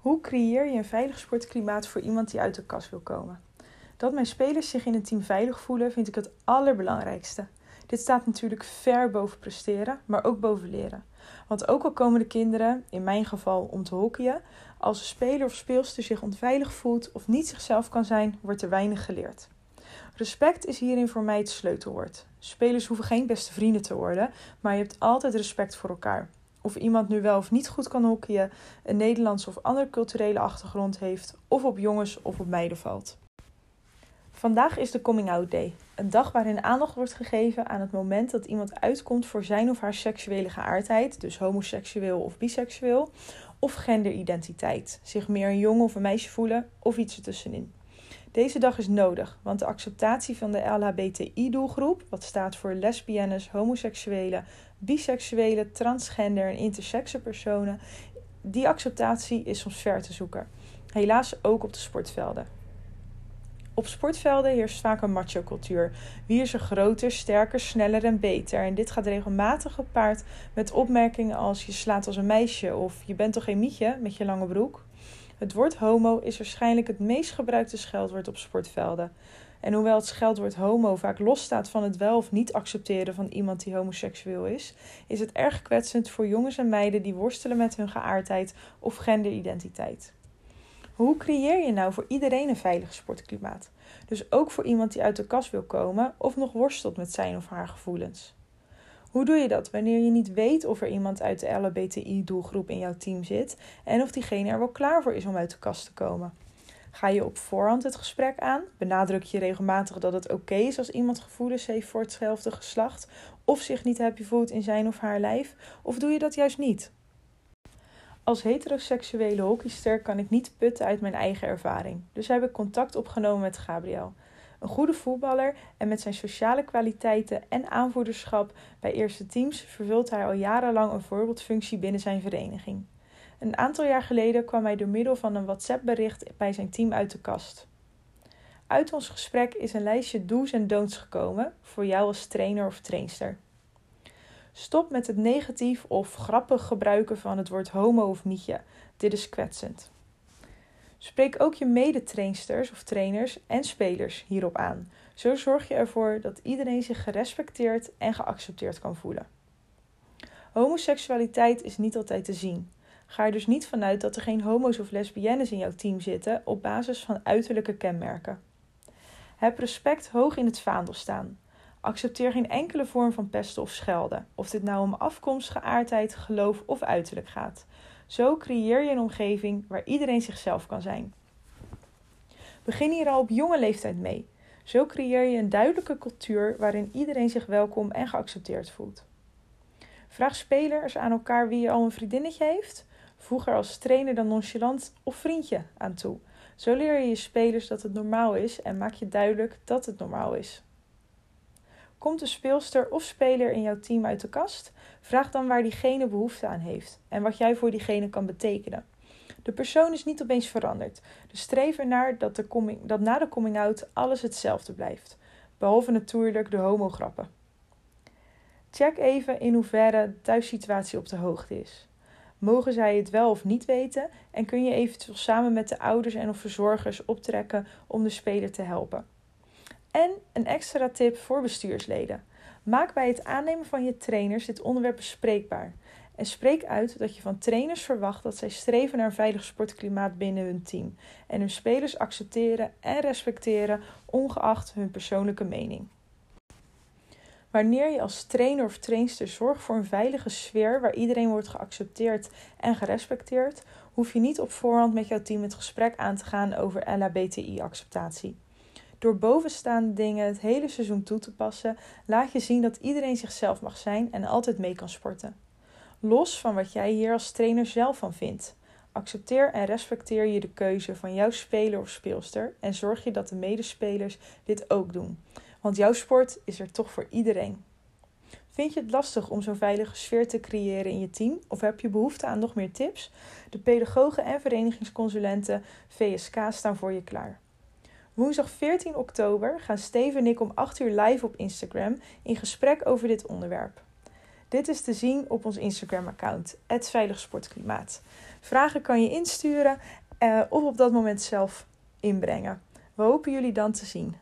Hoe creëer je een veilig sportklimaat voor iemand die uit de kast wil komen? Dat mijn spelers zich in een team veilig voelen, vind ik het allerbelangrijkste. Dit staat natuurlijk ver boven presteren, maar ook boven leren. Want ook al komen de kinderen, in mijn geval om te hockeyen, als een speler of speelster zich onveilig voelt of niet zichzelf kan zijn, wordt er weinig geleerd. Respect is hierin voor mij het sleutelwoord. Spelers hoeven geen beste vrienden te worden, maar je hebt altijd respect voor elkaar. Of iemand nu wel of niet goed kan hockeyen, een Nederlandse of andere culturele achtergrond heeft, of op jongens of op meiden valt. Vandaag is de Coming Out Day, een dag waarin aandacht wordt gegeven aan het moment dat iemand uitkomt voor zijn of haar seksuele geaardheid, dus homoseksueel of biseksueel, of genderidentiteit, zich meer een jongen of een meisje voelen of iets ertussenin. Deze dag is nodig, want de acceptatie van de LHBTI-doelgroep, wat staat voor lesbiennes, homoseksuele, biseksuele, transgender en intersexe personen, die acceptatie is soms ver te zoeken. Helaas ook op de sportvelden. Op sportvelden heerst vaak een macho-cultuur. Wie is er groter, sterker, sneller en beter? En dit gaat regelmatig gepaard met opmerkingen als je slaat als een meisje of je bent toch geen mietje met je lange broek. Het woord homo is waarschijnlijk het meest gebruikte scheldwoord op sportvelden. En hoewel het scheldwoord homo vaak losstaat van het wel of niet accepteren van iemand die homoseksueel is, is het erg kwetsend voor jongens en meiden die worstelen met hun geaardheid of genderidentiteit. Hoe creëer je nou voor iedereen een veilig sportklimaat? Dus ook voor iemand die uit de kast wil komen of nog worstelt met zijn of haar gevoelens. Hoe doe je dat wanneer je niet weet of er iemand uit de LHBTI-doelgroep in jouw team zit en of diegene er wel klaar voor is om uit de kast te komen? Ga je op voorhand het gesprek aan? Benadruk je regelmatig dat het oké is als iemand gevoelens heeft voor hetzelfde geslacht of zich niet happy voelt in zijn of haar lijf? Of doe je dat juist niet? Als heteroseksuele hockeyster kan ik niet putten uit mijn eigen ervaring, dus heb ik contact opgenomen met Gabriel. Een goede voetballer en met zijn sociale kwaliteiten en aanvoerderschap bij eerste teams vervult hij al jarenlang een voorbeeldfunctie binnen zijn vereniging. Een aantal jaar geleden kwam hij door middel van een WhatsApp-bericht bij zijn team uit de kast. Uit ons gesprek is een lijstje do's en don'ts gekomen voor jou als trainer of trainster. Stop met het negatief of grappig gebruiken van het woord homo of mietje. Dit is kwetsend. Spreek ook je medetrainsters of trainers en spelers hierop aan. Zo zorg je ervoor dat iedereen zich gerespecteerd en geaccepteerd kan voelen. Homoseksualiteit is niet altijd te zien. Ga er dus niet vanuit dat er geen homo's of lesbiennes in jouw team zitten op basis van uiterlijke kenmerken. Heb respect hoog in het vaandel staan. Accepteer geen enkele vorm van pesten of schelden, of dit nou om afkomst, geaardheid, geloof of uiterlijk gaat. Zo creëer je een omgeving waar iedereen zichzelf kan zijn. Begin hier al op jonge leeftijd mee. Zo creëer je een duidelijke cultuur waarin iedereen zich welkom en geaccepteerd voelt. Vraag spelers aan elkaar wie al een vriendinnetje heeft. Voeg er als trainer dan nonchalant of vriendje aan toe. Zo leer je je spelers dat het normaal is en maak je duidelijk dat het normaal is. Komt een speelster of speler in jouw team uit de kast? Vraag dan waar diegene behoefte aan heeft en wat jij voor diegene kan betekenen. De persoon is niet opeens veranderd, dus streef ernaar dat, de coming, dat na de coming-out alles hetzelfde blijft. Behalve natuurlijk de homograppen. Check even in hoeverre de thuissituatie op de hoogte is. Mogen zij het wel of niet weten en kun je eventueel samen met de ouders en of verzorgers optrekken om de speler te helpen. En een extra tip voor bestuursleden. Maak bij het aannemen van je trainers dit onderwerp bespreekbaar. En spreek uit dat je van trainers verwacht dat zij streven naar een veilig sportklimaat binnen hun team. En hun spelers accepteren en respecteren, ongeacht hun persoonlijke mening. Wanneer je als trainer of trainster zorgt voor een veilige sfeer waar iedereen wordt geaccepteerd en gerespecteerd, hoef je niet op voorhand met jouw team het gesprek aan te gaan over LHBTI-acceptatie. Door bovenstaande dingen het hele seizoen toe te passen, laat je zien dat iedereen zichzelf mag zijn en altijd mee kan sporten. Los van wat jij hier als trainer zelf van vindt. Accepteer en respecteer je de keuze van jouw speler of speelster en zorg je dat de medespelers dit ook doen. Want jouw sport is er toch voor iedereen. Vind je het lastig om zo'n veilige sfeer te creëren in je team of heb je behoefte aan nog meer tips? De pedagogen en verenigingsconsulenten VSK staan voor je klaar. Woensdag 14 oktober gaan Steven en ik om 8 uur live op Instagram in gesprek over dit onderwerp. Dit is te zien op ons Instagram-account, Het Veilig Sportklimaat. Vragen kan je insturen uh, of op dat moment zelf inbrengen. We hopen jullie dan te zien.